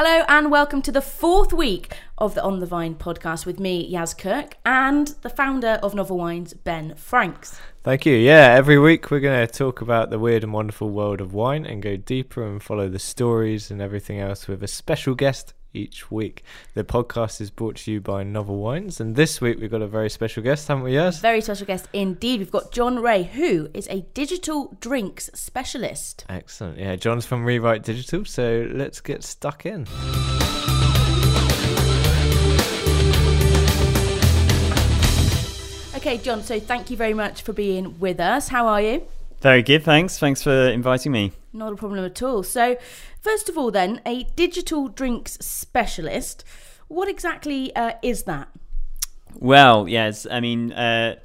Hello and welcome to the fourth week of the On the Vine podcast with me, Yaz Kirk, and the founder of Novel Wines, Ben Franks. Thank you. Yeah, every week we're going to talk about the weird and wonderful world of wine and go deeper and follow the stories and everything else with a special guest each week. The podcast is brought to you by Novel Wines, and this week we've got a very special guest, haven't we? Yes. Very special guest indeed. We've got John Ray, who is a digital drinks specialist. Excellent. Yeah, John's from Rewrite Digital, so let's get stuck in. Okay, John, so thank you very much for being with us. How are you? Very good, thanks. Thanks for inviting me. Not a problem at all. So, first of all, then, a digital drinks specialist. What exactly uh, is that? Well, yes, I mean, uh,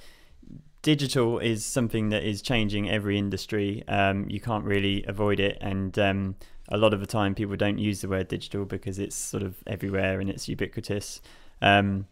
digital is something that is changing every industry. Um, you can't really avoid it, and um, a lot of the time, people don't use the word digital because it's sort of everywhere and it's ubiquitous. Um,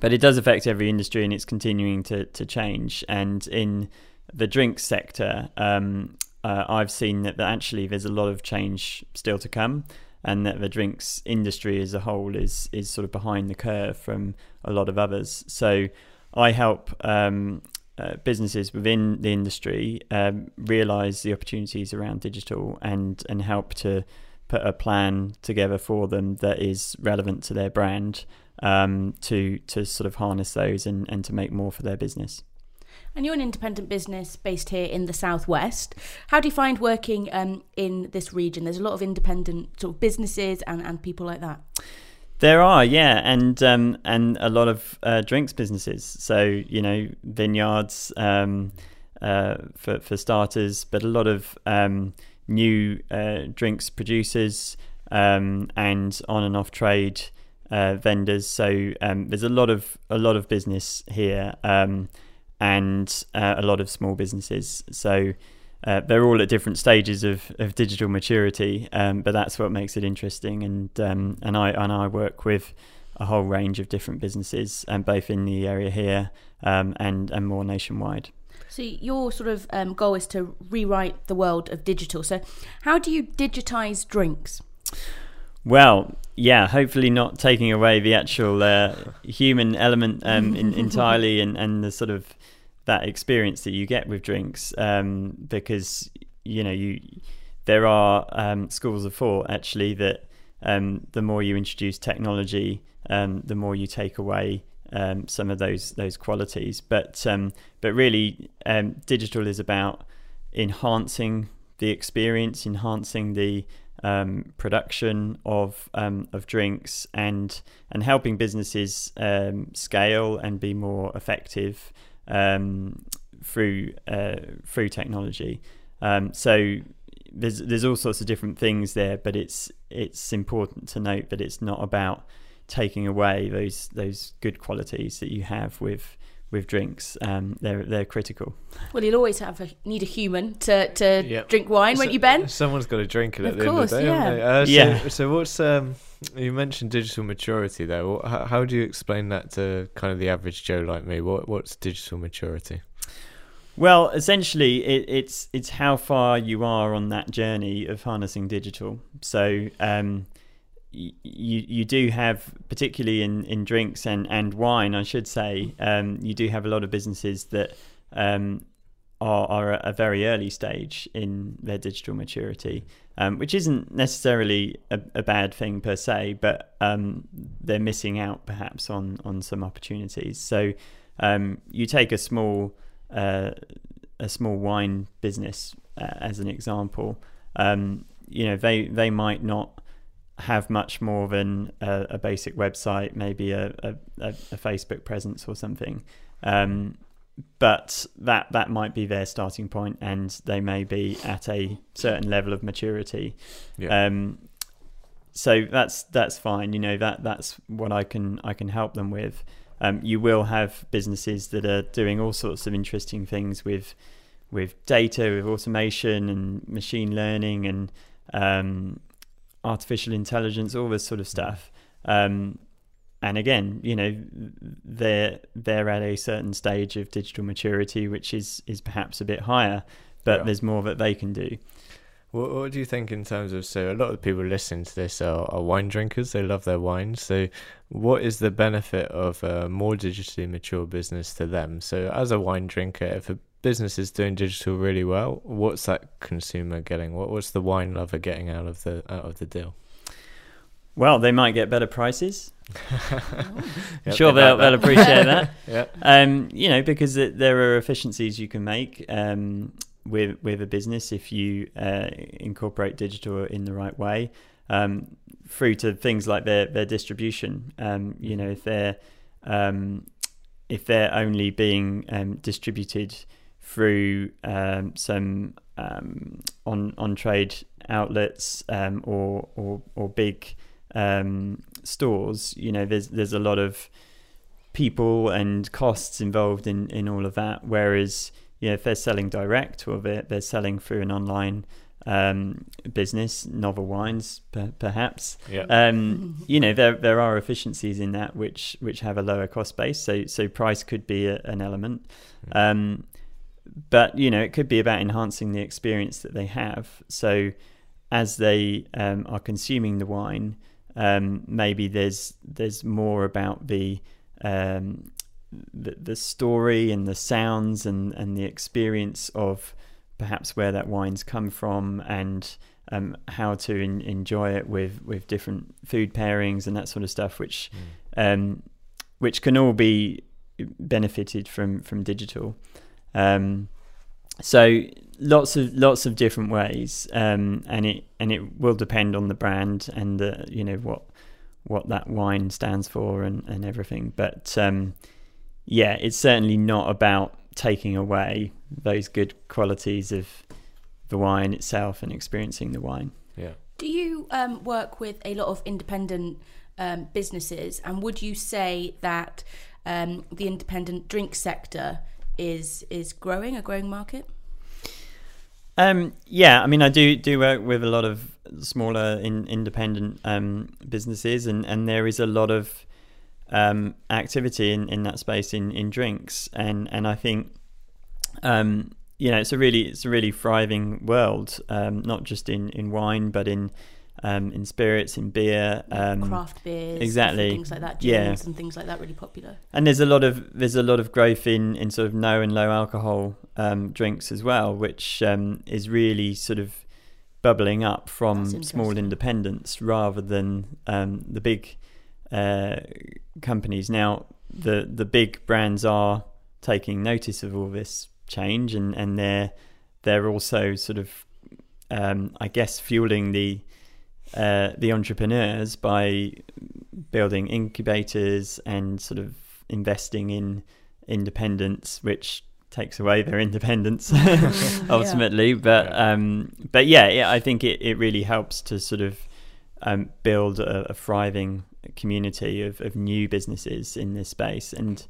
but it does affect every industry, and it's continuing to to change. And in the drinks sector, um, uh, I've seen that, that actually there's a lot of change still to come, and that the drinks industry as a whole is is sort of behind the curve from a lot of others. So I help um, uh, businesses within the industry um, realize the opportunities around digital and and help to put a plan together for them that is relevant to their brand um, to to sort of harness those and, and to make more for their business. And you're an independent business based here in the southwest. How do you find working um, in this region? There's a lot of independent sort of businesses and, and people like that. There are, yeah, and um, and a lot of uh, drinks businesses. So you know, vineyards um, uh, for for starters, but a lot of um, new uh, drinks producers um, and on and off trade uh, vendors. So um, there's a lot of a lot of business here. Um, and uh, a lot of small businesses. So uh, they're all at different stages of, of digital maturity, um, but that's what makes it interesting. And um, and I and I work with a whole range of different businesses, um, both in the area here um, and and more nationwide. So your sort of um, goal is to rewrite the world of digital. So how do you digitize drinks? Well, yeah, hopefully not taking away the actual uh, human element um, in, entirely and, and the sort of that experience that you get with drinks um, because you know you there are um, schools of thought actually that um, the more you introduce technology um, the more you take away um, some of those those qualities. But um, but really digital is about enhancing the experience enhancing the um, production of um, of drinks and and helping businesses um, scale and be more effective um, through uh, through technology. Um, so there's there's all sorts of different things there, but it's it's important to note that it's not about taking away those those good qualities that you have with with drinks. Um, they're they're critical. Well, you'll always have a, need a human to, to yep. drink wine, so, won't you, Ben? Someone's got to drink it at of the course, end of the day. Yeah. Uh, so, yeah. So what's um? You mentioned digital maturity there. How, do you explain that to kind of the average Joe like me? What what's digital maturity? Well, essentially, it, it's it's how far you are on that journey of harnessing digital. So, um, you you do have particularly in, in drinks and, and wine I should say um, you do have a lot of businesses that um, are, are at a very early stage in their digital maturity um, which isn't necessarily a, a, bad thing per se but um, they're missing out perhaps on on some opportunities so um, you take a small uh, a small wine business uh, as an example um, you know they they might not have much more than a, a basic website, maybe a, a, a, Facebook presence or something. Um, but that that might be their starting point, and they may be at a certain level of maturity. Yeah. Um, so that's that's fine. You know that that's what I can I can help them with. Um, you will have businesses that are doing all sorts of interesting things with with data, with automation and machine learning and um, artificial intelligence, all this sort of stuff. Um, and again, you know, they're they're at a certain stage of digital maturity, which is is perhaps a bit higher, but yeah. there's more that they can do. What, what do you think in terms of so a lot of people listening to this are, are wine drinkers. They love their wine. So, what is the benefit of a more digitally mature business to them? So, as a wine drinker, if a business is doing digital really well, what's that consumer getting? What what's the wine lover getting out of the out of the deal? Well, they might get better prices. Yep, sure, they they'll, they'll appreciate that. yeah. Um, you know, because it, there are efficiencies you can make um, with with a business if you uh, incorporate digital in the right way, um, through to things like their their distribution. Um, you know, if they're um, if they're only being um, distributed through um, some um, on on trade outlets um, or or or big um, stores, you know, there's there's a lot of people and costs involved in, in all of that. Whereas, you know, if they're selling direct or they're, they're selling through an online um, business, novel wines, per, perhaps, Yeah. um, you know, there there are efficiencies in that which which have a lower cost base. So so price could be a, an element. Um, but you know, it could be about enhancing the experience that they have. So as they um, are consuming the wine, um, maybe there's there's more about the um, the, the story and the sounds and, and the experience of perhaps where that wine's come from and um, how to in, enjoy it with, with different food pairings and that sort of stuff, which um, which can all be benefited from from digital. Um, so lots of lots of different ways, um, and it and it will depend on the brand and the you know what what that wine stands for and, and everything. But um, yeah, it's certainly not about taking away those good qualities of the wine itself and experiencing the wine. Yeah. Do you um, work with a lot of independent um, businesses, and would you say that um, the independent drink sector is is growing, a growing market? Um, yeah, I mean, I do do work with a lot of smaller in, independent um, businesses, and, and there is a lot of um, activity in, in that space in, in drinks, and and I think um, you know it's a really it's a really thriving world, um, not just in, in wine, but in um, in spirits, in beer, um, Craft beers, exactly. things like that, Yeah. and things like that, really popular. and there's a lot of there's a lot of growth in in sort of no and low alcohol um, drinks as well, which um, is really sort of bubbling up from small independents rather than um, the big uh, companies. Now the the big brands are taking notice of all this change, and and they're they're also sort of um, I guess fueling the uh, the entrepreneurs by building incubators and sort of investing in independence, which takes away their independence ultimately. But Yeah. um, but yeah, yeah, I think it, it really helps to sort of um, build a, a thriving community of, of new businesses in this space and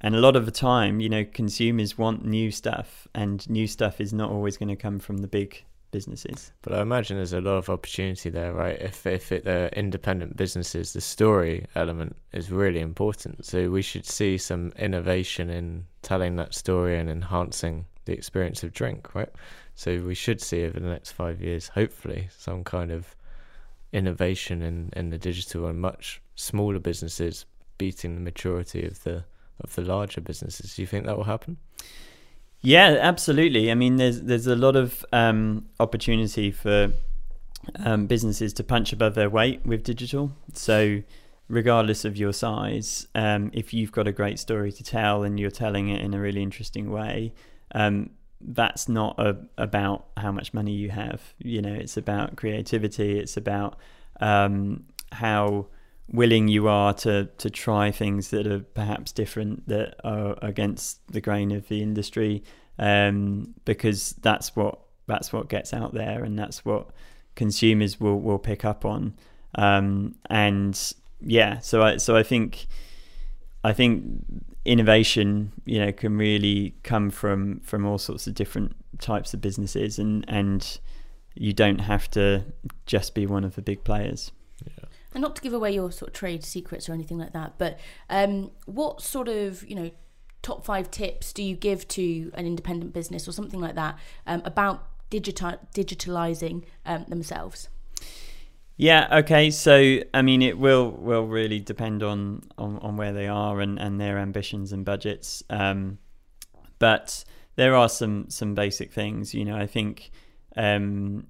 and a lot of the time you know consumers want new stuff and new stuff is not always going to come from the big businesses But I imagine there's a lot of opportunity there, right? If if it, they're independent businesses, the story element is really important. So we should see some innovation in telling that story and enhancing the experience of drink, right? So we should see over the next five years, hopefully, some kind of innovation in, in the digital and much smaller businesses beating the maturity of the of the larger businesses. Do you think that will happen? Yeah, absolutely. I mean, there's there's a lot of um, opportunity for um, businesses to punch above their weight with digital. So, regardless of your size, um, if you've got a great story to tell and you're telling it in a really interesting way, um, that's not a, about how much money you have. You know, it's about creativity. It's about um, how willing you are to to try things that are perhaps different that are against the grain of the industry um, because that's what that's what gets out there and that's what consumers will will pick up on. Um, and yeah so I so I think I think innovation you know can really come from from all sorts of different types of businesses and and you don't have to just be one of the big players And not to give away your sort of trade secrets or anything like that, but um, what sort of you know top five tips do you give to an independent business or something like that um, about digital digitalizing um, themselves? Yeah. Okay. So I mean, it will will really depend on on, on where they are and, and their ambitions and budgets. Um, but there are some some basic things. You know, I think um,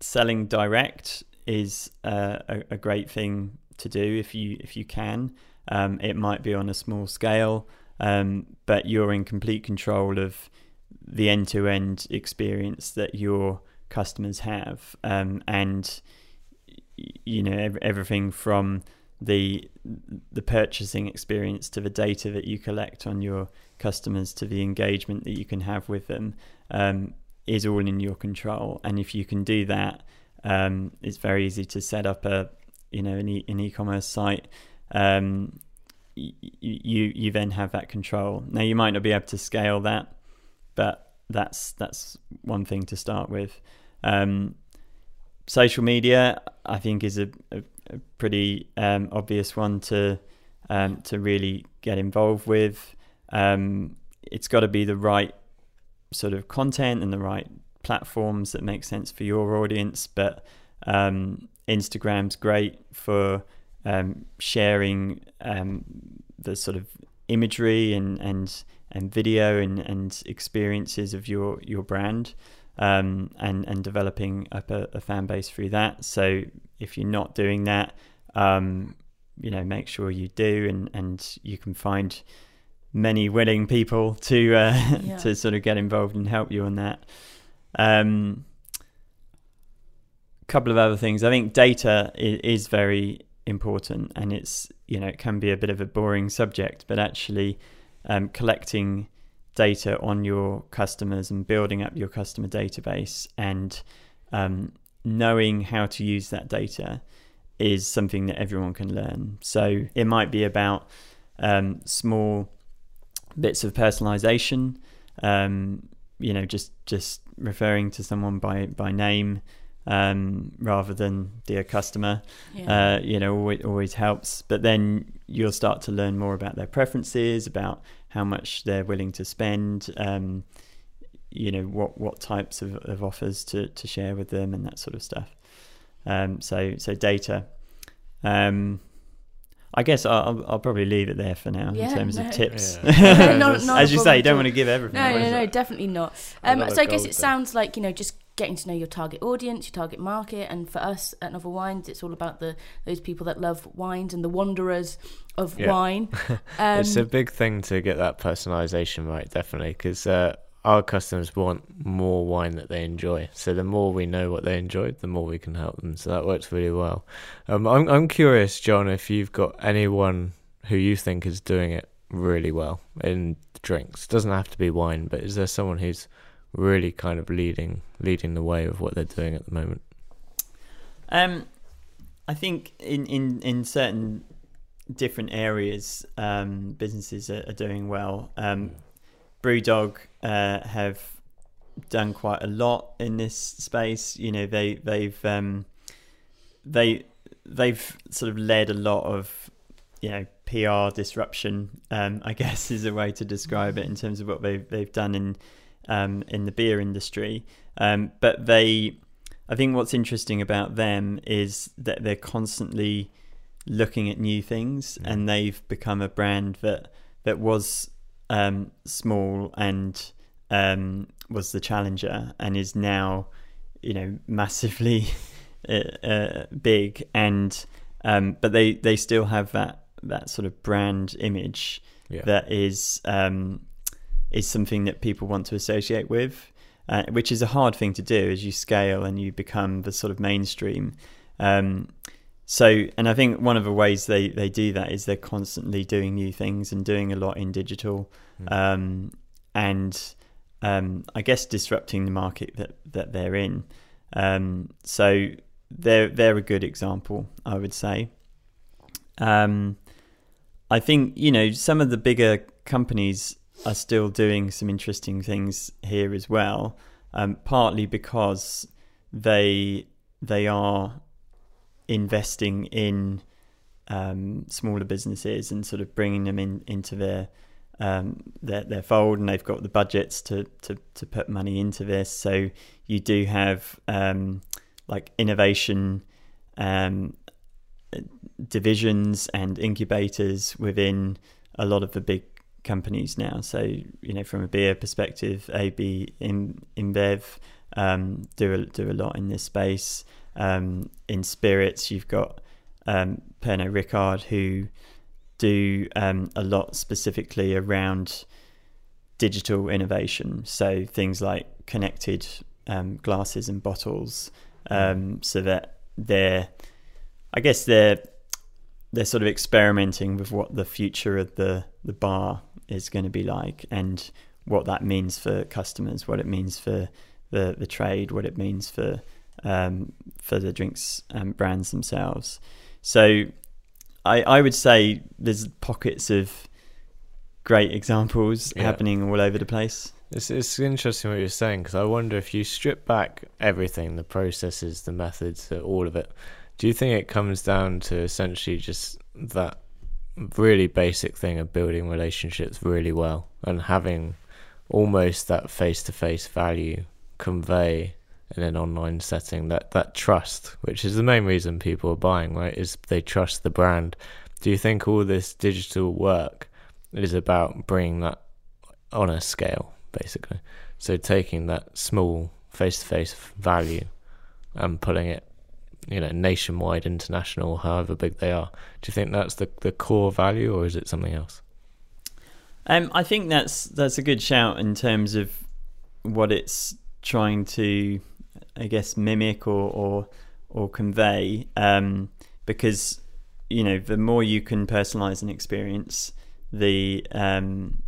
selling direct is a, a, great thing to do if you if you can. Um, it might be on a small scale, um, but you're in complete control of the end to end experience that your customers have, um, and you know everything from the the purchasing experience to the data that you collect on your customers to the engagement that you can have with them um, is all in your control. And if you can do that, um, it's very easy to set up a you know an, e- an e-commerce site. Um, y- you you then have that control. Now you might not be able to scale that, but that's that's one thing to start with. Um, social media, I think, is a, a, a pretty um, obvious one to um, to really get involved with. Um, it's got to be the right sort of content and the right platforms that make sense for your audience. But um, Instagram's great for um, sharing um, the sort of imagery and and and video and, and experiences of your your brand um, and and developing up a, a, fan base through that. So if you're not doing that, um, you know, make sure you do, and and you can find many willing people to uh, yeah. to sort of get involved and help you on that. Um, couple of other things. I think data is, very important, and it's you know it can be a bit of a boring subject, but actually um, collecting data on your customers and building up your customer database and um, knowing how to use that data is something that everyone can learn. So it might be about um, small bits of personalization, um, you know, just just referring to someone by by name um, rather than dear customer. Yeah. Uh, you know, always, always helps. But then you'll start to learn more about their preferences, about how much they're willing to spend, um, you know, what, what types of, of offers to, to share with them and that sort of stuff. Um, so, so data. Um, I guess I'll, I'll probably leave it there for now yeah, in terms no. of tips. Yeah. no, As you say, you don't want to give everything. No, no, no, definitely not. Um, so I guess it sounds like you know just getting to know your target audience, your target market, and for us at Novel Wines, it's all about the those people that love wines and the wanderers of yeah. wine. Um, it's a big thing to get that personalization right, definitely, because uh, our customers want more wine that they enjoy. So the more we know what they enjoy, the more we can help them. So that works really well. Um, I'm I'm curious, John, if you've got anyone who you think is doing it really well in drinks. Doesn't have to be wine, but is there someone who's really kind of leading leading the way of what they're doing at the moment? Um, I think in in in certain different areas, um, businesses are, are, doing well. Um, BrewDog uh, have done quite a lot in this space. You know, they they've um, they they've sort of led a lot of you know PR disruption. Um, I guess is a way to describe it in terms of what they've they've done in um, in the beer industry. Um, but they, I think what's interesting about them is that they're constantly looking at new things, mm. and they've become a brand that that was um, small and um, was the challenger, and is now, you know, massively uh, uh, big. And um, but they they still have that that sort of brand image yeah. that is um, is something that people want to associate with, uh, which is a hard thing to do as you scale and you become the sort of mainstream. Um, so, and I think one of the ways they, they do that is they're constantly doing new things and doing a lot in digital, mm. um, and um, I guess disrupting the market that, that they're in. Um, so they're they're a good example, I would say. Um, I think you know some of the bigger companies are still doing some interesting things here as well. Um, partly because they they are investing in um, smaller businesses and sort of bringing them in into their um, their their fold and they've got the budgets to to to put money into this. So you do have um, like innovation um, divisions and incubators within a lot of the big companies now. So you know, from a beer perspective, AB in InBev um, do a, do a lot in this space. Um, in spirits, you've got um, Pernod Ricard who do um, a lot specifically around digital innovation. So things like connected um, glasses and bottles, um, so that they're, I guess they're they're sort of experimenting with what the future of the the bar is going to be like and what that means for customers, what it means for the the trade, what it means for um, for the drinks um, brands themselves. So I I would say there's pockets of great examples yeah. happening all over the place. It's it's interesting what you're saying because I wonder if you strip back everything, the processes, the methods, all of it. Do you think it comes down to essentially just that really basic thing of building relationships really well and having almost that face to face value convey in an online setting that that trust which is the main reason people are buying right is they trust the brand. Do you think all this digital work is about bringing that on a scale basically? So taking that small face to face value and putting it you know nationwide international however big they are. Do you think that's the the core value or is it something else? Um, I think that's that's a good shout in terms of what it's trying to, I guess, mimic or or, or convey. Um, because you know, the more you can personalize an experience, the um,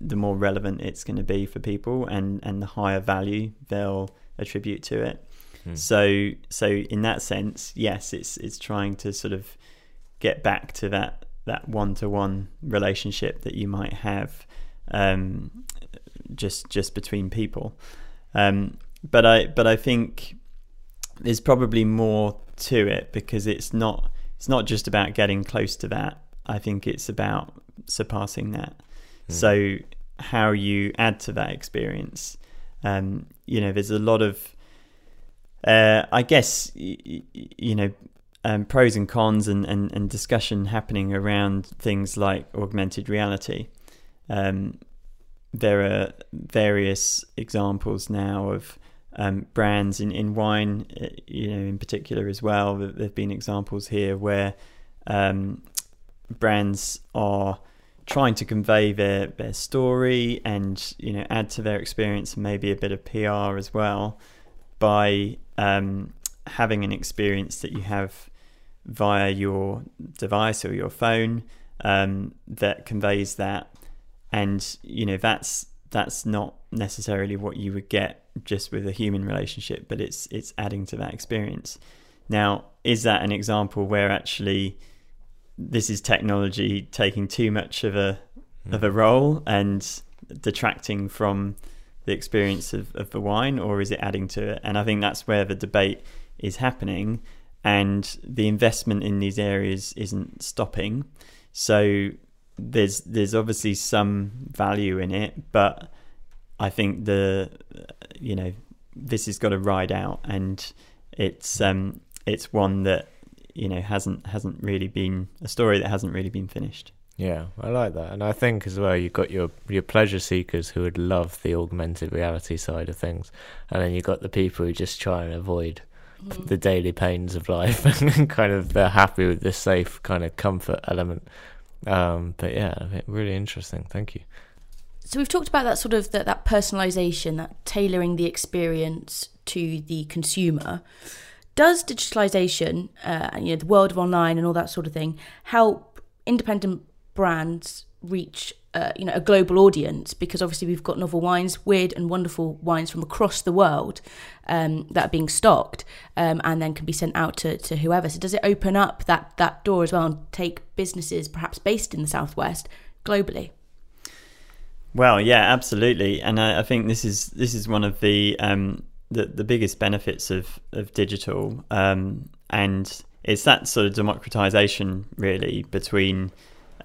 the more relevant it's going to be for people, and and the higher value they'll attribute to it. Hmm. So so in that sense, yes, it's it's trying to sort of get back to that that one to one relationship that you might have um, just just between people. Um, but I but I think there's probably more to it because it's not it's not just about getting close to that. I think it's about surpassing that. Mm. So how you add to that experience. Um, you know, there's a lot of uh, I guess y- you know um, pros and cons and, and, and discussion happening around things like augmented reality. Um, there are various examples now of um, brands in, in wine, uh, you know, in particular as well. There have been examples here where um, brands are trying to convey their, their story and you know add to their experience and maybe a bit of PR as well by um, having an experience that you have via your device or your phone um, that conveys that and you know that's that's not necessarily what you would get just with a human relationship but it's it's adding to that experience. Now is that an example where actually this is technology taking too much of a mm. of a role and detracting from the experience of, of the wine or is it adding to it? And i think that's where the debate is happening and the investment in these areas isn't stopping. So there's there's obviously some value in it, but I think the you know this has got to ride out, and it's um it's one that you know hasn't hasn't really been a story that hasn't really been finished. Yeah, I like that, and I think as well you've got your your pleasure seekers who would love the augmented reality side of things, and then you've got the people who just try and avoid mm. the daily pains of life and kind of they're happy with the safe kind of comfort element um, but yeah, really interesting. Thank you. So we've talked about that sort of that, that personalization, that tailoring the experience to the consumer. Does digitalization, uh, you know, the world of online and all that sort of thing, help independent brands reach uh, you know a global audience because obviously we've got novel wines, weird and wonderful wines from across the world um, that are being stocked um, and then can be sent out to, to whoever. So does it open up that that door as well and take businesses perhaps based in the southwest globally? Well, yeah, absolutely, and I, I think this is this is one of the um, the, the biggest benefits of of digital, um, and it's that sort of democratization really between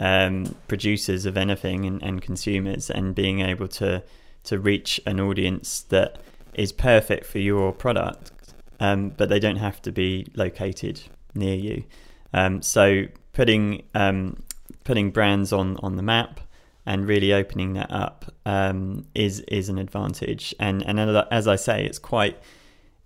um, producers of anything and, and consumers, and being able to to reach an audience that is perfect for your product, um, but they don't have to be located near you. Um, so putting um, putting brands on on the map and really opening that up um, is is an advantage. And and as I say, it's quite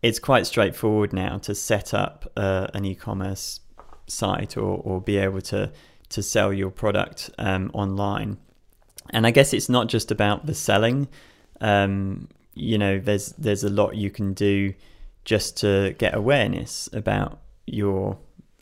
it's quite straightforward now to set up uh, an e-commerce site or or be able to to sell your product um, online. And I guess it's not just about the selling. Um, you know, there's there's a lot you can do just to get awareness about your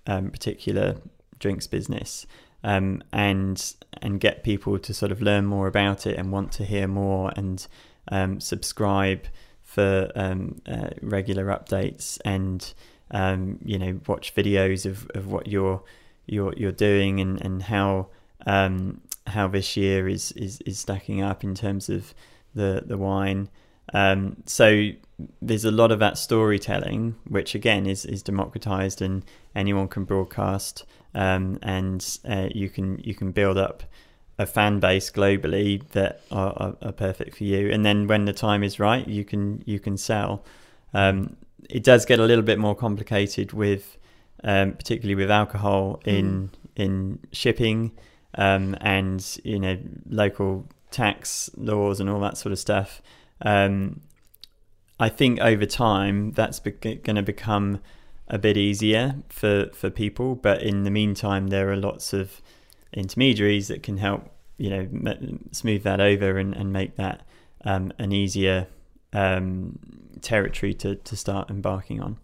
um, particular drinks business um, and and get people to sort of learn more about it and want to hear more and um, subscribe for um, uh, regular updates and um, you know watch videos of, of what you're you're you're doing and and how um, how this year is, is is stacking up in terms of the the wine. Um, so there's a lot of that storytelling, which again is is democratized and anyone can broadcast, um, and uh, you can you can build up a fan base globally that are, are, are, perfect for you. And then when the time is right, you can you can sell. Um, it does get a little bit more complicated with, um, particularly with alcohol in mm. in shipping, um, and you know local tax laws and all that sort of stuff. Um, I think over time that's be- going to become a bit easier for, for people, but in the meantime, there are lots of intermediaries that can help you know m- smooth that over and, and make that um, an easier um, territory to, to start embarking on.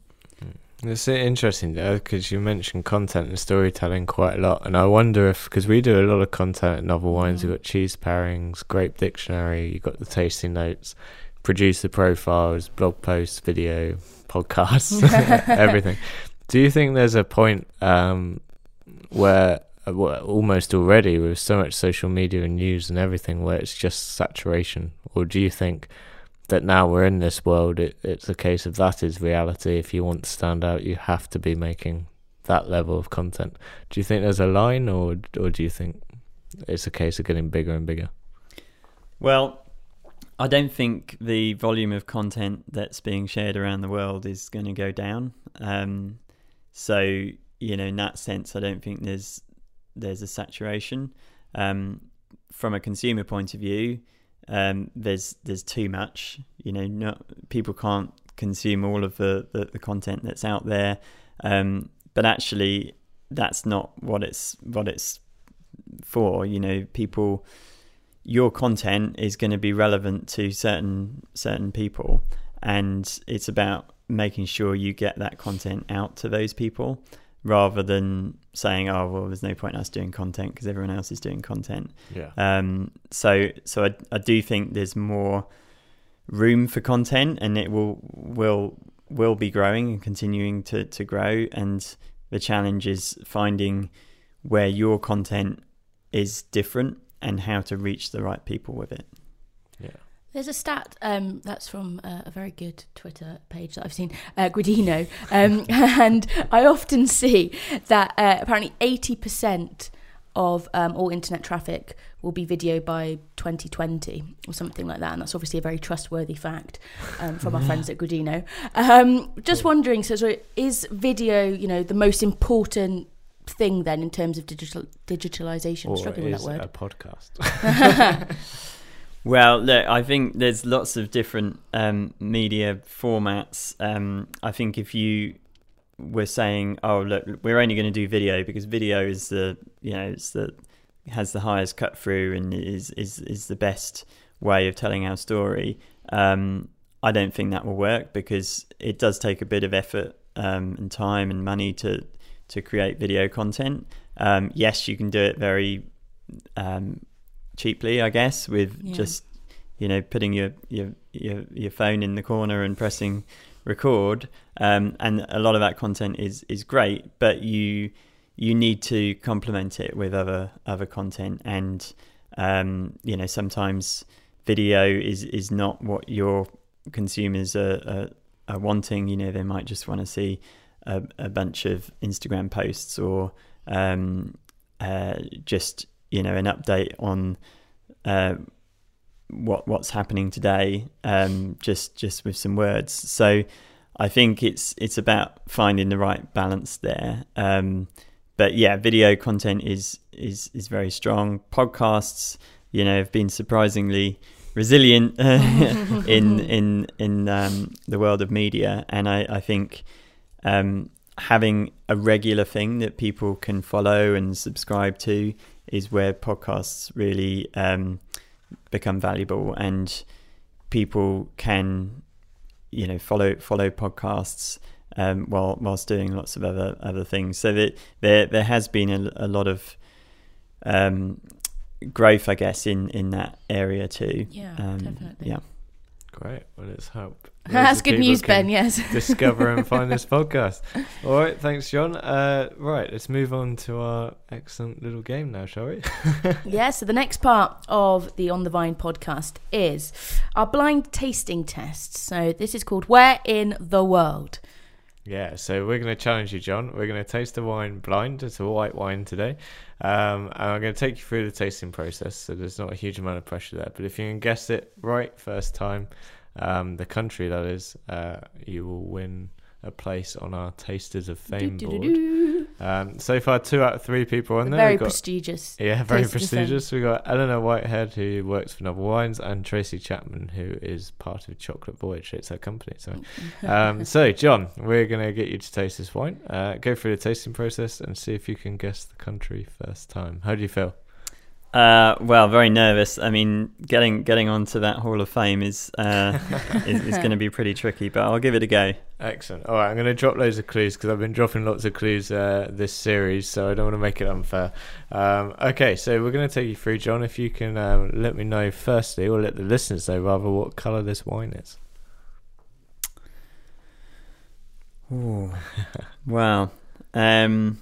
It's interesting though, because you mentioned content and storytelling quite a lot, and I wonder if because we do a lot of content at Novel Wines, we've got cheese pairings, grape dictionary, you've got the tasting notes, producer profiles, blog posts, video, podcasts, everything. Do you think there's a point um, where uh, well, almost already with so much social media and news and everything, where it's just saturation, or do you think? that now we're in this world, it, it's a case of that is reality. If you want to stand out, you have to be making that level of content. Do you think there's a line, or or do you think it's a case of getting bigger and bigger? Well, I don't think the volume of content that's being shared around the world is going to go down. Um, so you know, in that sense, I don't think there's there's a saturation. Um, from a consumer point of view, um, there's there's too much. You know, not, people can't consume all of the, the, the content that's out there. Um, but actually, that's not what it's what it's for. You know, people, your content is going to be relevant to certain certain people, and it's about making sure you get that content out to those people rather than saying, "Oh, well, there's no point in us doing content because everyone else is doing content." Yeah. Um. So, so I, I do think there's more room for content, and it will will will be growing and continuing to to grow. And the challenge is finding where your content is different and how to reach the right people with it. Yeah. There's a stat um, that's from uh, a very good Twitter page that I've seen, uh, Guidino, um, and I often see that uh, apparently 80% of um, all internet traffic will be video by 2020 or something like that, and that's obviously a very trustworthy fact um, from our friends at Guidino. Um, just wondering, so, so is video, you know, the most important thing then in terms of digital digitalization? Or struggling with that word. A podcast. Well, look, I think there's lots of different um, media formats. Um, I think if you were saying, "Oh, look, we're only going to do video because video is the you know it's the has the highest cut through and is is is the best way of telling our story," um, I don't think that will work because it does take a bit of effort um, and time and money to to create video content. Um, yes, you can do it very um, cheaply, I guess, with yeah. just you know putting your, your your your phone in the corner and pressing record. Um, and a lot of that content is is great, but you you need to complement it with other other content, and um, you know sometimes video is is not what your consumers are, are, are wanting. You know they might just want to see a, a bunch of Instagram posts or um, uh, just you know an update on uh, what what's happening today, um, just just with some words. So I think it's it's about finding the right balance there. Um, but yeah, video content is is is very strong. Podcasts, you know, have been surprisingly resilient in in in um, the world of media, and I I think um, having a regular thing that people can follow and subscribe to is where podcasts really um, become valuable. And people can you know follow follow podcasts um, while whilst doing lots of other other things. So that there there has been a, a lot of um, growth I guess in in that area too. Yeah um, definitely. yeah Great. Well, let's hope. That's good news, Ben. Yes. discover and find this podcast. All right. Thanks, John. Uh, right. Let's move on to our excellent little game now, shall we? yeah. So the next part of the On the Vine podcast is our blind tasting test. So this is called Where in the World. Yeah, so we're going to challenge you, John. We're going to taste the wine blind. It's a white wine today. Um, and I'm going to take you through the tasting process. So there's not a huge amount of pressure there. But if you can guess it right first time, um, the country that is, uh, you will win a place on our Tasters of Fame do, do, do, board. Um, so far, two out of three people on there. Very got, prestigious. Yeah, very prestigious. We've got Eleanor Whitehead, who works for Novel Wines, and Tracy Chapman, who is part of Chocolate Voyage. It's her company. So, um, so John, we're gonna get you to taste this wine. Uh, go through the tasting process and see if you can guess the country first time. How do you feel? Uh, well, very nervous. I mean, getting getting onto that Hall of Fame is uh, is, is going to be pretty tricky, but I'll give it a go. Excellent. All right, I'm going to drop loads of clues because I've been dropping lots of clues uh, this series, so I don't want to make it unfair. Um, okay, so we're going to take you through, John. If you can um, let me know firstly, or let the listeners know rather, what colour this wine is. Ooh. wow. Um,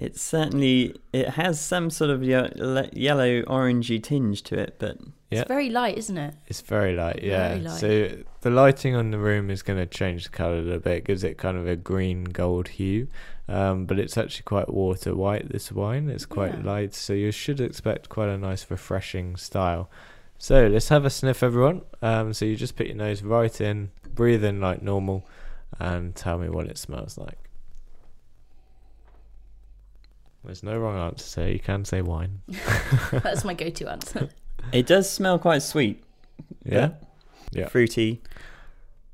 It certainly it has some sort of ye- yellow orangey tinge to it, but yeah. it's very light, isn't it? It's very light, yeah. Very light. So the lighting on the room is going to change the color a little bit, it gives it kind of a green gold hue. Um, but it's actually quite water white. This wine it's quite yeah. light, so you should expect quite a nice, refreshing style. So let's have a sniff, everyone. Um, so you just put your nose right in, breathe in like normal, and tell me what it smells like. There's no wrong answer, so you can say wine. That's my go-to answer. It does smell quite sweet. Yeah. Yeah. Fruity.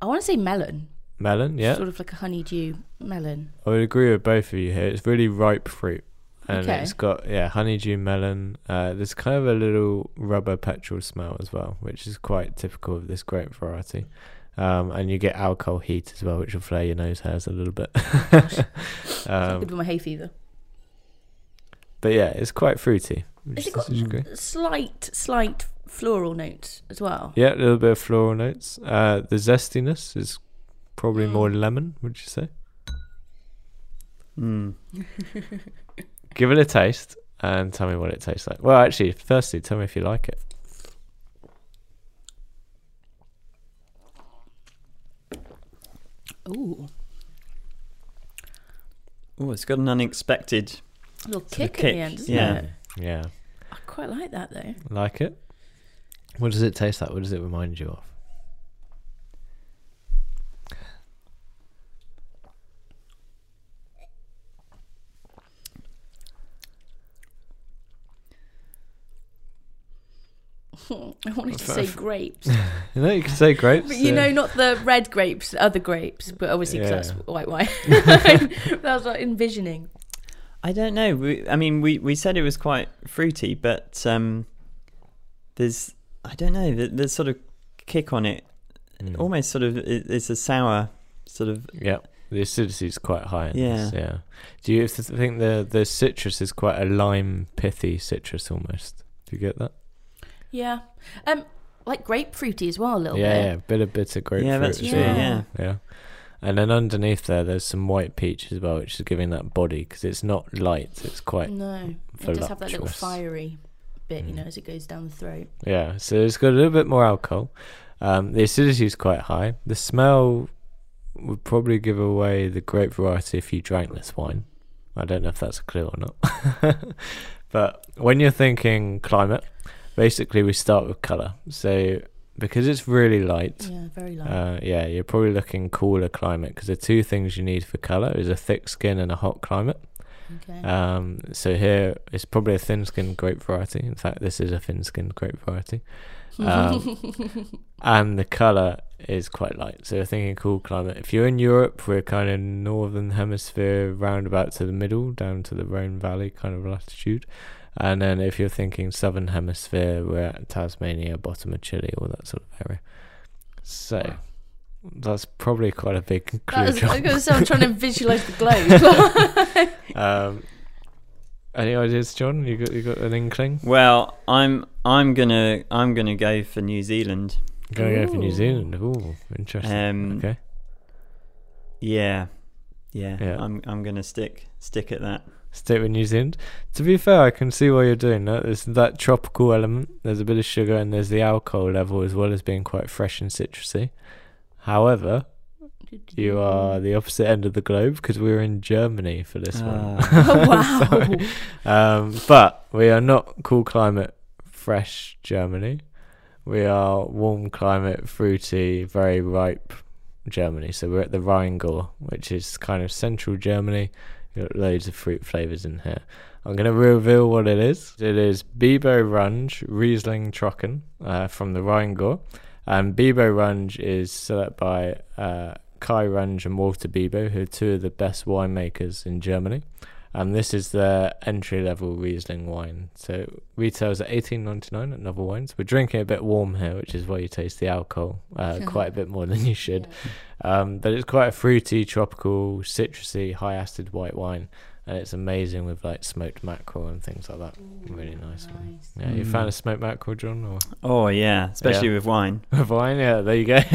I want to say melon. Melon, yeah. Sort of like a honeydew melon. I would agree with both of you here. It's really ripe fruit. And okay. it's got, yeah, honeydew melon. Uh, there's kind of a little rubber petrol smell as well, which is quite typical of this grape variety. Um, and you get alcohol heat as well, which will flare your nose hairs a little bit. um, good with my hay fever. But yeah, it's quite fruity. Has it got slight, slight floral notes as well? Yeah, a little bit of floral notes. Uh, the zestiness is probably mm. more lemon, would you say? Mm. Give it a taste and tell me what it tastes like. Well, actually, firstly, tell me if you like it. Ooh. Oh, it's got an unexpected a little kick, kick, at the end, isn't yeah. it? Yeah. I quite like that though. Like it? What does it taste like? What does it remind you of? I wanted to say grapes. you know, you can say grapes. But you yeah. know, not the red grapes, other grapes, but obviously because yeah. that's white wine. that was what envisioning. I don't know. We, I mean, we, we said it was quite fruity, but um, there's I don't know. The, the sort of kick on it, mm. almost sort of it's a sour sort of. Yeah, the acidity is quite high. yeah, this, yeah. Do you think the the citrus is quite a lime pithy citrus almost? Do you get that? Yeah. Um, like grapefruity as well, a little yeah, bit. Yeah, a bit of bitter grapefruit. Yeah, that's true. Yeah. yeah. And then underneath there, there's some white peach as well, which is giving that body because it's not light. It's quite no. It does have that little fiery bit, mm. you know, as it goes down the throat. Yeah, so it's got a little bit more alcohol. Um, the acidity is quite high. The smell would probably give away the grape variety if you drank this wine. I don't know if that's a clue or not. but when you're thinking climate, basically we start with color. So because it's really light, Yeah, very light. uh, yeah, you're probably looking cooler climate because the two things you need for color is a thick skin and a hot climate. okay. Um, so here it's probably a thin skinned grape variety. In fact, this is a thin skinned grape variety. Um, and the colour is quite light. So you're thinking cool climate. If you're in Europe, we're kind of northern hemisphere, roundabout to the middle, down to the Rhone Valley kind of latitude. And then if you're thinking southern hemisphere, we're at Tasmania, bottom of Chile, all that sort of area. So that's probably quite a big clue. That was, I was going to say, I'm trying to visualise the globe. um, any ideas, John? You got you got an inkling? Well, I'm I'm gonna I'm gonna go for New Zealand. Going go for New Zealand. Ooh, interesting. Um, okay. Yeah, yeah. Yeah. I'm I'm gonna stick stick at that. Stick with New Zealand. To be fair, I can see why you're doing that. There's that tropical element. There's a bit of sugar, and there's the alcohol level as well as being quite fresh and citrusy. However, you are the opposite end of the globe because we were in Germany for this one. Oh, wow. Um, but we are not cool climate, fresh Germany. We are warm climate, fruity, very ripe Germany. So we're at the Rheingau, which is kind of central Germany. Got loads of fruit flavors in here. I'm going to reveal what it is. It is Bibo Runge Riesling Trocken uh, from the Rheingau. And Bibo Runge is set up by uh, Kai Runge and Walter Bibo, who are two of the best winemakers in Germany and this is their entry level Riesling wine. So retails at eighteen ninety nine at Novel Wines. We're drinking a bit warm here, which is why you taste the alcohol uh, quite a bit more than you should. Um, but it's quite a fruity, tropical, citrusy, high acid white wine, and it's amazing with like smoked mackerel and things like that. Really nice. Nice. Yeah, you found a smoked mackerel, John, or Oh yeah, especially Yeah. with wine. with wine? Yeah, there you go,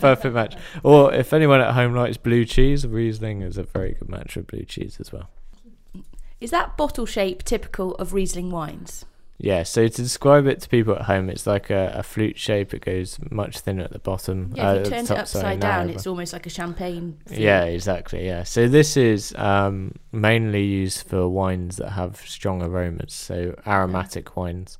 perfect match. Or if anyone at home likes blue cheese, Riesling is a very good match with blue cheese as well. Is that bottle shape typical of Riesling wines? Yeah, so to describe it to people at home, it's like a, a flute shape. It goes much thinner at the bottom. Yeah, uh, if you the turn it upside sorry, down, it's almost like a champagne. feel. Yeah, exactly. Yeah. So this is um, mainly used for wines that have strong aromas, so aromatic wines.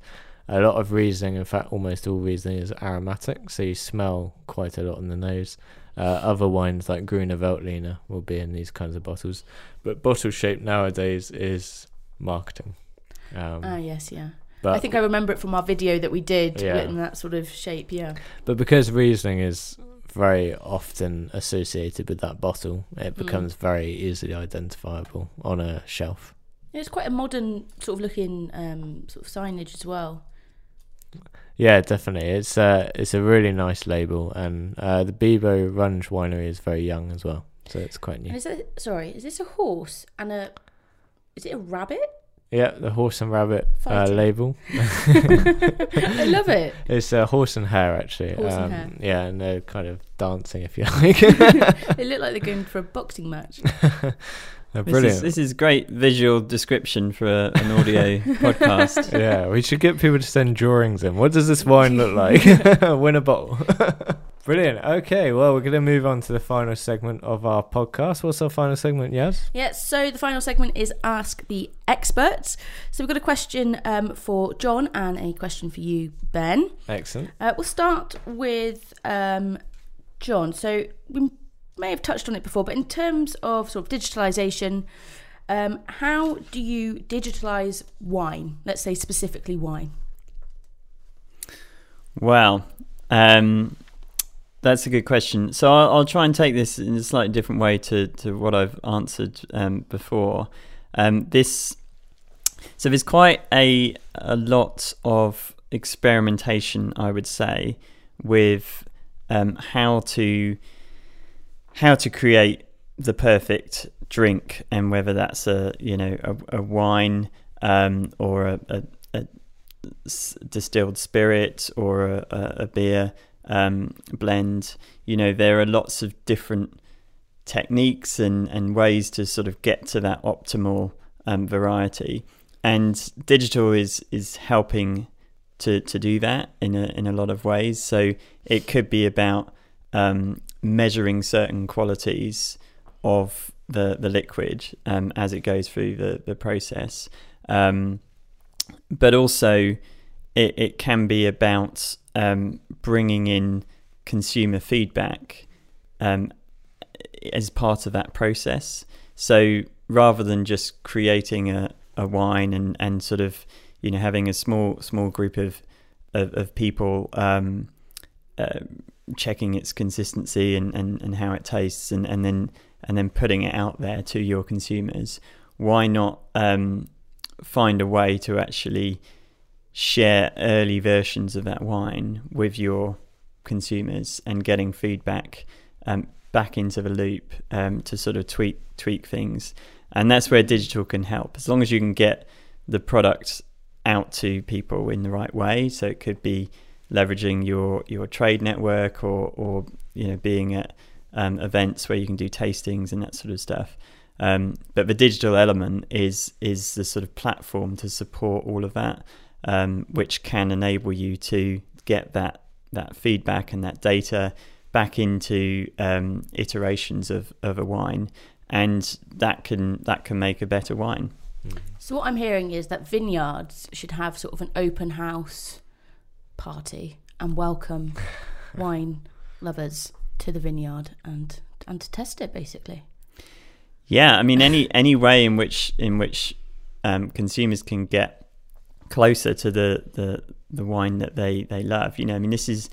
A lot of Riesling, in fact, almost all Riesling is aromatic, so you smell quite a lot in the nose. Uh, other wines like Gruner Veltliner will be in these kinds of bottles, but bottle shape nowadays is marketing. Um, Ah, yes, yeah. but I think I remember it from our video that we did Yeah. in that sort of shape. Yeah. But because Riesling is very often associated with that bottle, it Mm. becomes very easily identifiable on a shelf. It's quite a modern sort of looking um, sort of signage as well. Yeah, definitely. It's uh, it's a really nice label, and uh, the Bibo Runge winery is very young as well, so it's quite And new. is it sorry? Is this a horse and a? Is it a rabbit? Yeah, the horse and rabbit uh, label. I love it. It's uh, horse and hare actually. Horse and um, hare. Yeah, and they're kind of dancing if you like. They look like they're going for a boxing match. They're This is, this is great visual description for a, an audio podcast. yeah, we should get people to send drawings in. What does this wine look like? Win a bottle. Brilliant. Okay, well, we're going to move on to the final segment of our podcast. What's our final segment, Yaz? Yeah, so the final segment is Ask the Experts. So we've got a question um, for John and a question for you, Ben. Excellent. Uh, we'll start with um, John. So we may have touched on it before, but in terms of sort of digitalization, um, how do you digitalize wine? Let's say specifically wine. Well, um, that's a good question. So I'll, I'll try and take this in a slightly different way to, to what I've answered um, before. Um, this so there's quite a a lot of experimentation, I would say, with um, how to how to create the perfect drink, and whether that's a you know a, a wine um, or a distilled spirit or a, a, a beer um, blend. You know, there are lots of different techniques and, and ways to sort of get to that optimal um, variety. And digital is is helping to, to do that in a in a lot of ways. So it could be about um, measuring certain qualities of the the liquid um, as it goes through the the process. Um, but also, it it can be about um, bringing in consumer feedback um, as part of that process. So rather than just creating a, a wine and, and sort of you know having a small small group of of, of people um, uh, checking its consistency and, and, and how it tastes and, and then and then putting it out there to your consumers, why not um, find a way to actually share early versions of that wine with your consumers and getting feedback um, back into the loop um, to sort of tweak tweak things, and that's where digital can help. As long as you can get the product out to people in the right way, so it could be leveraging your your trade network or or you know being at um, events where you can do tastings and that sort of stuff. Um, but the digital element is is the sort of platform to support all of that, um, which can enable you to get that that feedback and that data back into um, iterations of, of a wine, and that can that can make a better wine. So what I'm hearing is that vineyards should have sort of an open house party and welcome wine lovers to the vineyard and and to test it basically. Yeah, I mean any any way in which in which um, consumers can get closer to the, the the wine that they they love. You know, I mean this is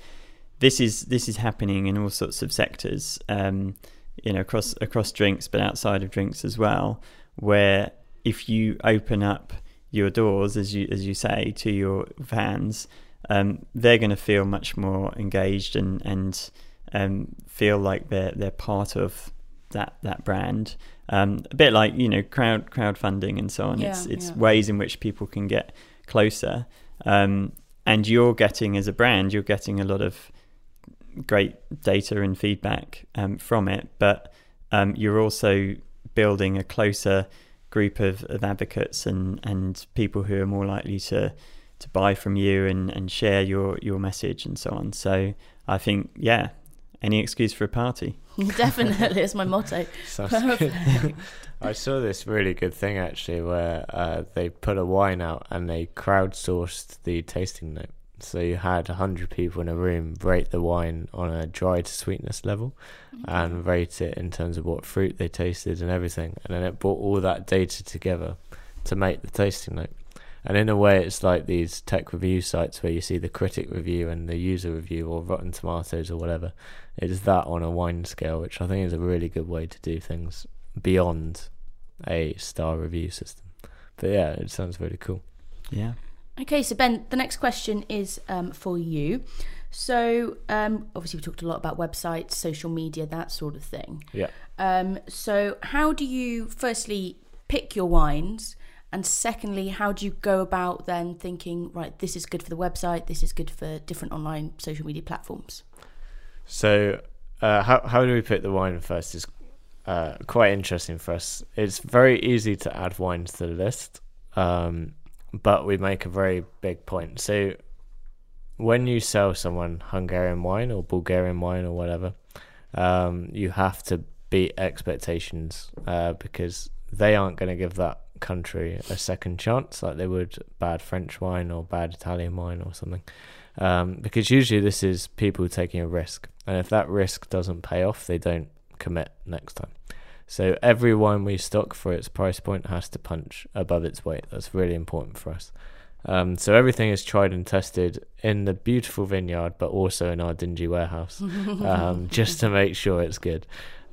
this is this is happening in all sorts of sectors, um, you know, across across drinks, but outside of drinks as well. Where if you open up your doors, as you as you say, to your fans, um, they're going to feel much more engaged and and um, feel like they're they're part of that that brand. Um, a bit like you know crowd crowdfunding and so on. Yeah, it's it's yeah. ways in which people can get closer. Um, and you're getting as a brand, you're getting a lot of great data and feedback um, from it, but um, you're also building a closer group of, of advocates and, and people who are more likely to to buy from you and, and share your, your message and so on. So I think, yeah, any excuse for a party. Definitely, it's my motto. I saw this really good thing actually where uh, they put a wine out and they crowdsourced the tasting note. So you had 100 people in a room rate the wine on a dry to sweetness level mm-hmm. and rate it in terms of what fruit they tasted and everything. And then it brought all that data together to make the tasting note. And in a way, it's like these tech review sites where you see the critic review and the user review or Rotten Tomatoes or whatever. It is that on a wine scale, which I think is a really good way to do things beyond a star review system. But yeah, it sounds really cool. Yeah. Okay, so Ben, the next question is um, for you. So, um, obviously, we talked a lot about websites, social media, that sort of thing. Yeah. Um, so, how do you firstly pick your wines? And secondly, how do you go about then thinking, right, this is good for the website, this is good for different online social media platforms? So, uh, how, how do we pick the wine first is uh, quite interesting for us. It's very easy to add wine to the list. Um, but we make a very big point. So when you sell someone Hungarian wine or Bulgarian wine or whatever, um, you have to beat expectations uh, because they aren't going to give that country a second chance like they would bad French wine or bad Italian wine or something. Um, because usually this is people taking a risk, and if that risk doesn't pay off, they don't commit next time. So every wine we stock for its price point has to punch above its weight. That's really important for us. Um, so everything is tried and tested in the beautiful vineyard, but also in our dingy warehouse, um, just to make sure it's good.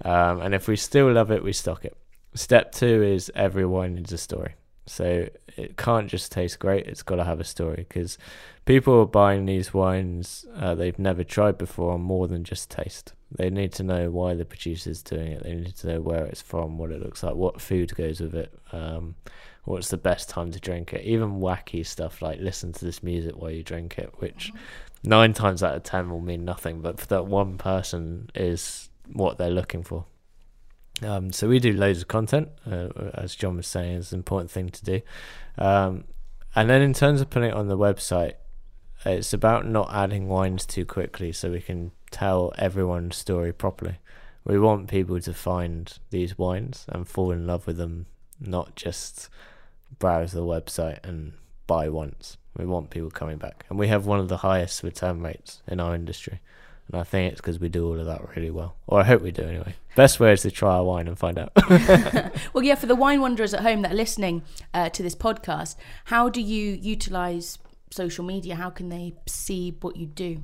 Um, and if we still love it, we stock it. Step two is every wine needs a story. So it can't just taste great; it's got to have a story because people are buying these wines uh, they've never tried before on more than just taste. They need to know why the producer's doing it. They need to know where it's from, what it looks like, what food goes with it, um, what's the best time to drink it. Even wacky stuff like listen to this music while you drink it, which mm-hmm. nine times out of ten will mean nothing, but for that one person is what they're looking for. Um, so we do loads of content, uh, as John was saying, it's an important thing to do. Um, and then in terms of putting it on the website, it's about not adding wines too quickly so we can tell everyone's story properly. we want people to find these wines and fall in love with them, not just browse the website and buy once. We want people coming back, and we have one of the highest return rates in our industry. And I think it's because we do all of that really well. Or I hope we do anyway. Best way is to try our wine and find out. well, yeah, for the wine wanderers at home that are listening uh, to this podcast, how do you utilize social media? How can they see what you do?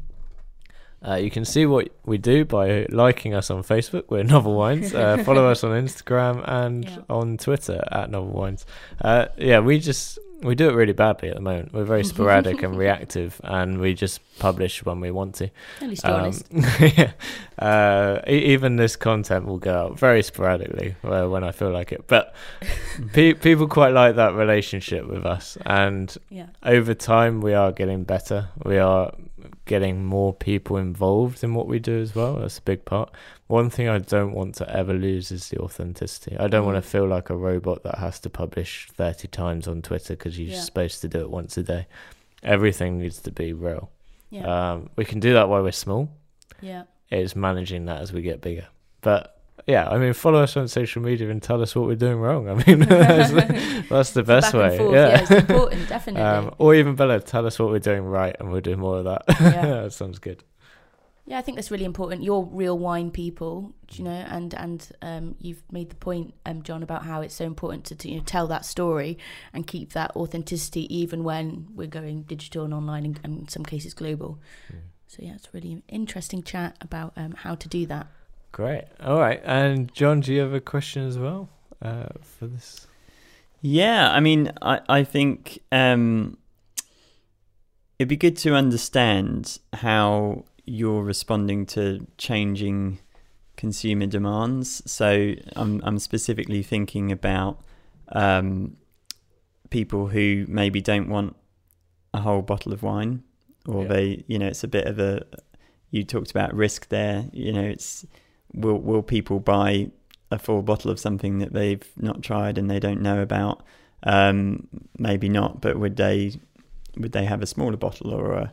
Uh, you can see what we do by liking us on Facebook. We're Novel Wines. Uh, follow us on Instagram and yeah. on Twitter at Novel Wines. Uh, yeah, we just we do it really badly at the moment. We're very sporadic and reactive, and we just publish when we want to. At least um, honest. yeah. Uh, even this content will go out very sporadically uh, when I feel like it. But pe- people quite like that relationship with us, and yeah. over time we are getting better. We are getting more people involved in what we do as well. That's a big part. One thing I don't want to ever lose is the authenticity. I don't mm. want to feel like a robot that has to publish 30 times on Twitter because you're yeah. supposed to do it once a day. Everything needs to be real. Yeah. Um, we can do that while we're small. Yeah. It's managing that as we get bigger. But yeah, I mean, follow us on social media and tell us what we're doing wrong. I mean, that's, the, that's the best way. Forth, yeah. important, definitely. Um, or even better, tell us what we're doing right, and we'll do more of that. Yeah. that sounds good. Yeah, I think that's really important. You're real wine people, you know, and and um, you've made the point, um, John, about how it's so important to, to you know tell that story and keep that authenticity, even when we're going digital and online, and, and in some cases global. Mm. So yeah, it's really interesting chat about um, how to do that. Great. All right, and John, do you have a question as well uh, for this? Yeah, I mean, I I think um, it'd be good to understand how you're responding to changing consumer demands. So I'm I'm specifically thinking about um, people who maybe don't want a whole bottle of wine, or yeah. they you know it's a bit of a you talked about risk there. You know it's will will people buy a full bottle of something that they've not tried and they don't know about? Um, maybe not, but would they would they have a smaller bottle or a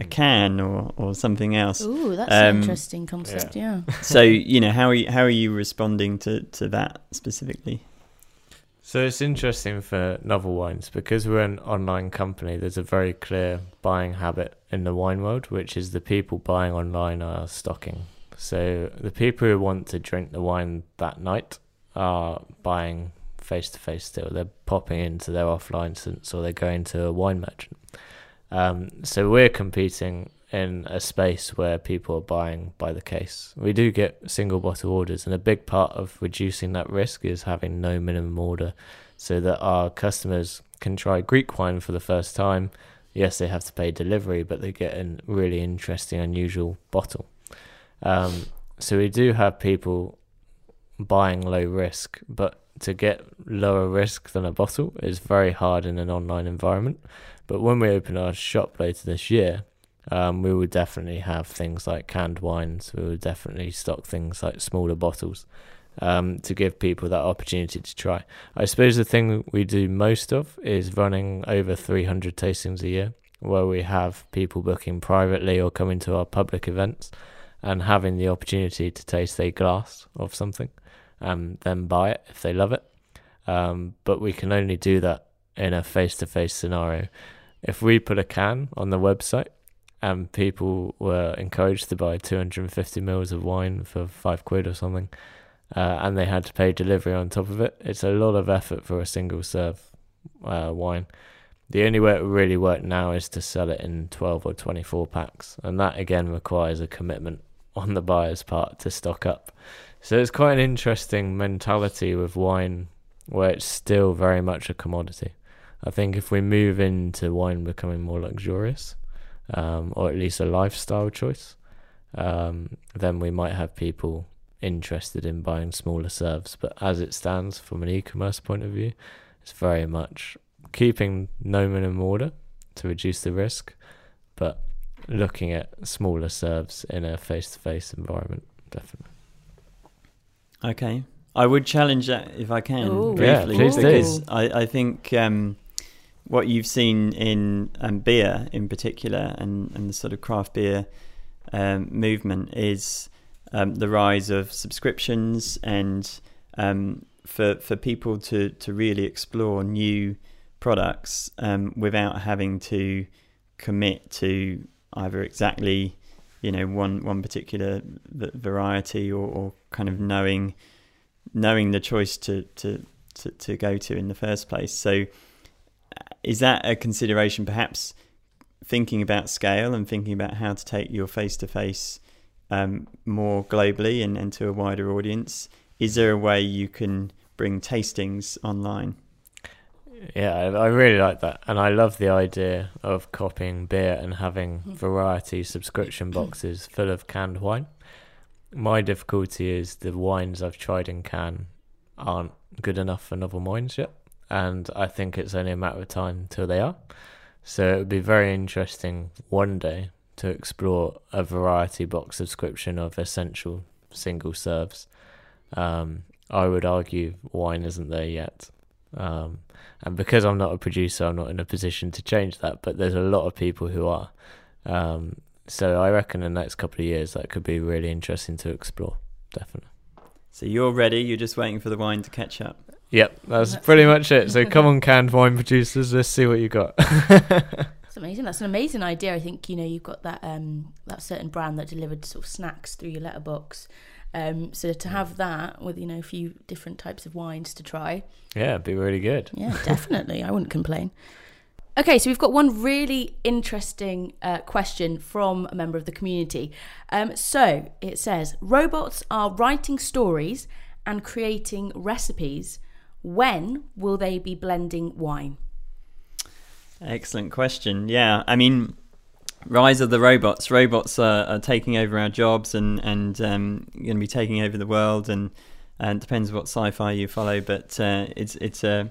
a can or, or something else. Ooh, that's um, an interesting concept. Yeah. yeah. so you know how are you, how are you responding to to that specifically? So it's interesting for novel wines because we're an online company. There's a very clear buying habit in the wine world, which is the people buying online are stocking. So the people who want to drink the wine that night are buying face to face still. They're popping into their offline sense or they're going to a wine merchant. Um, so we're competing in a space where people are buying by the case. We do get single bottle orders, and a big part of reducing that risk is having no minimum order so that our customers can try Greek wine for the first time. Yes, they have to pay delivery, but they get a really interesting, unusual bottle. Um, so we do have people buying low risk, but to get lower risk than a bottle is very hard in an online environment. But when we open our shop later this year, um, we will definitely have things like canned wines. We will definitely stock things like smaller bottles um, to give people that opportunity to try. I suppose the thing we do most of is running over 300 tastings a year, where we have people booking privately or coming to our public events and having the opportunity to taste a glass of something and then buy it if they love it. Um, but we can only do that in a face to face scenario if we put a can on the website and people were encouraged to buy 250 mils of wine for five quid or something, uh, and they had to pay delivery on top of it, it's a lot of effort for a single serve uh, wine. The only way it would really work now is to sell it in 12 or 24 packs, and that again requires a commitment on the buyer's part to stock up. So it's quite an interesting mentality with wine where it's still very much a commodity. I think if we move into wine becoming more luxurious, um, or at least a lifestyle choice, um, then we might have people interested in buying smaller serves. But as it stands, from an e-commerce point of view, it's very much keeping no minimum order to reduce the risk, but looking at smaller serves in a face-to-face environment, definitely. Okay, I would challenge that if I can Ooh. briefly, yeah, because I, I think um, what you've seen in um, beer in particular and, and the sort of craft beer um, movement is um, the rise of subscriptions and um, for for people to to really explore new products um, without having to commit to either exactly you know one one particular variety or, or kind of knowing knowing the choice to, to to to go to in the first place. So is that a consideration perhaps thinking about scale and thinking about how to take your face to face more globally and, and to a wider audience? Is there a way you can bring tastings online? Yeah, I, I, really like that, and I love the idea of copying beer and having mm. variety subscription boxes full of canned wine. My difficulty is the wines I've tried in can aren't good enough for novel wines yet, and I think it's only a matter of time till they are. So it would be very interesting one day to explore a variety box subscription of essential single serves. Um, I would argue wine isn't there yet. Um, and because I'm not a producer, I'm not in a position to change that. But there's a lot of people who are. Um, so I reckon in the next couple of years that could be really interesting to explore. Definitely. So you're ready. You're just waiting for the wine to catch up. Yep, that's pretty much it. So come on, canned wine producers, let's see what you got. That's amazing. That's an amazing idea. I think you know you've got that um, that certain brand that delivered sort of snacks through your letterbox, um, so to have that with you know a few different types of wines to try, yeah, it'd be really good. Yeah, definitely. I wouldn't complain. Okay, so we've got one really interesting uh, question from a member of the community. Um, so it says robots are writing stories and creating recipes. When will they be blending wine? Excellent question. Yeah, I mean, rise of the robots. Robots are, are taking over our jobs and and um, going to be taking over the world. And and depends what sci-fi you follow, but uh, it's it's a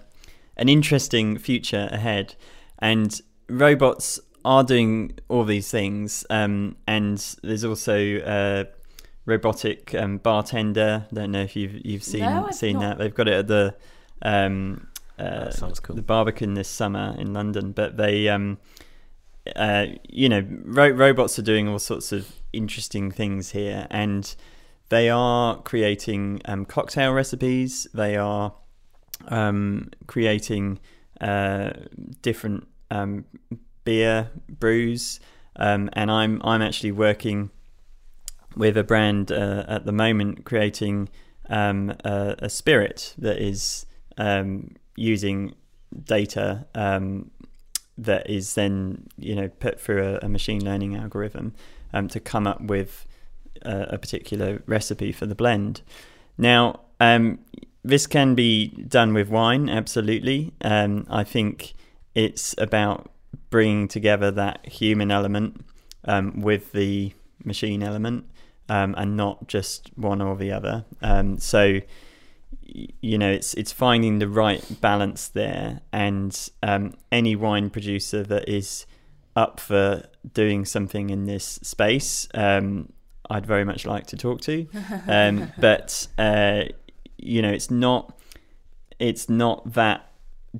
an interesting future ahead. And robots are doing all these things. Um, and there's also a robotic um, bartender. Don't know if you've you've seen no, seen not. that. They've got it at the um, uh, sounds cool. the Barbican this summer in London, but they um, uh, you know, ro- robots are doing all sorts of interesting things here, and they are creating um, cocktail recipes. They are um, creating uh, different um, beer brews, um, and I'm I'm actually working with a brand uh, at the moment creating um, a, a, spirit that is um, using data um, that is then you know put through a, a machine learning algorithm um, to come up with a, a, particular recipe for the blend. Now, um, this can be done with wine, absolutely. Um, I think it's about bringing together that human element um, with the machine element, and not just one or the other. So you know it's it's finding the right balance there. And um, any wine producer that is up for doing something in this space um, I'd very much like to talk to. Um, but uh, you know it's not it's not that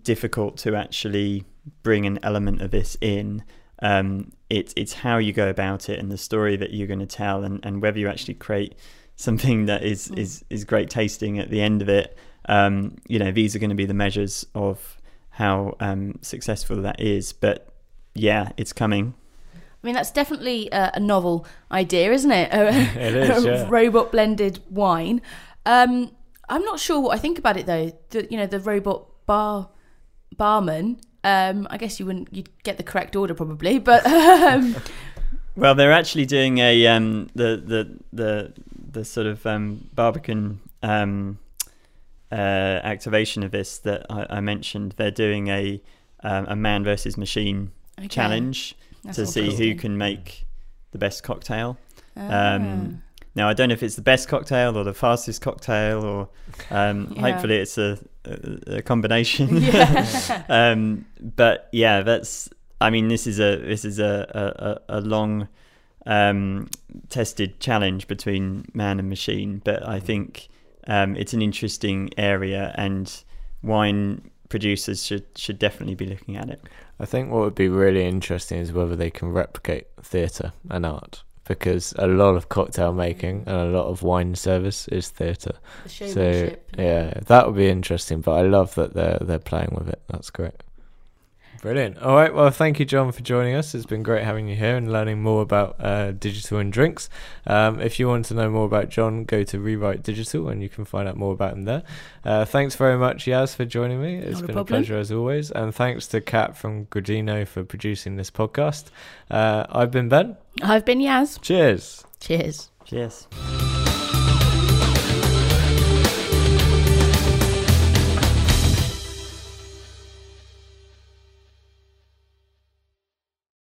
difficult to actually bring an element of this in. Um, it's it's how you go about it and the story that you're going to tell and, and whether you actually create something that is mm. is is great tasting at the end of it. Um, you know, these are going to be the measures of how um, successful that is. But yeah, it's coming. I mean, that's definitely a, a novel idea, isn't it? A, it is, yeah. robot blended wine. Um, I'm not sure what I think about it though. The, you know, the robot bar barman. Um, I guess you wouldn't you'd get the correct order probably, but um, well, they're actually doing a um, the the the the sort of um, Barbican um, uh, activation of this that I, I, mentioned. They're doing a um, a man versus machine okay. challenge That's to see who can make the best cocktail. Ah. Um, now I don't know if it's the best cocktail or the fastest cocktail, or um, yeah. hopefully it's a, a, a combination. Yeah. um, but yeah, that's. I mean, this is a this is a a, a long um, tested challenge between man and machine, but I think um, it's an interesting area, and wine producers should should definitely be looking at it. I think what would be really interesting is whether they can replicate theatre and art because a lot of cocktail making and a lot of wine service is theatre. So yeah, that would be interesting. But I love that they're they're playing with it. That's great. Brilliant. All right. Well, thank you, John, for joining us. It's been great having you here and learning more about uh, digital and drinks. Um, if you want to know more about John, go to Rewrite Digital and you can find out more about him there. Uh, thanks very much, Yaz, for joining me. It's Not been a, a, pleasure as always. And thanks to Kat from Gradino for producing this podcast. Uh, I've been Ben. I've been Yaz. Cheers. Cheers. Cheers.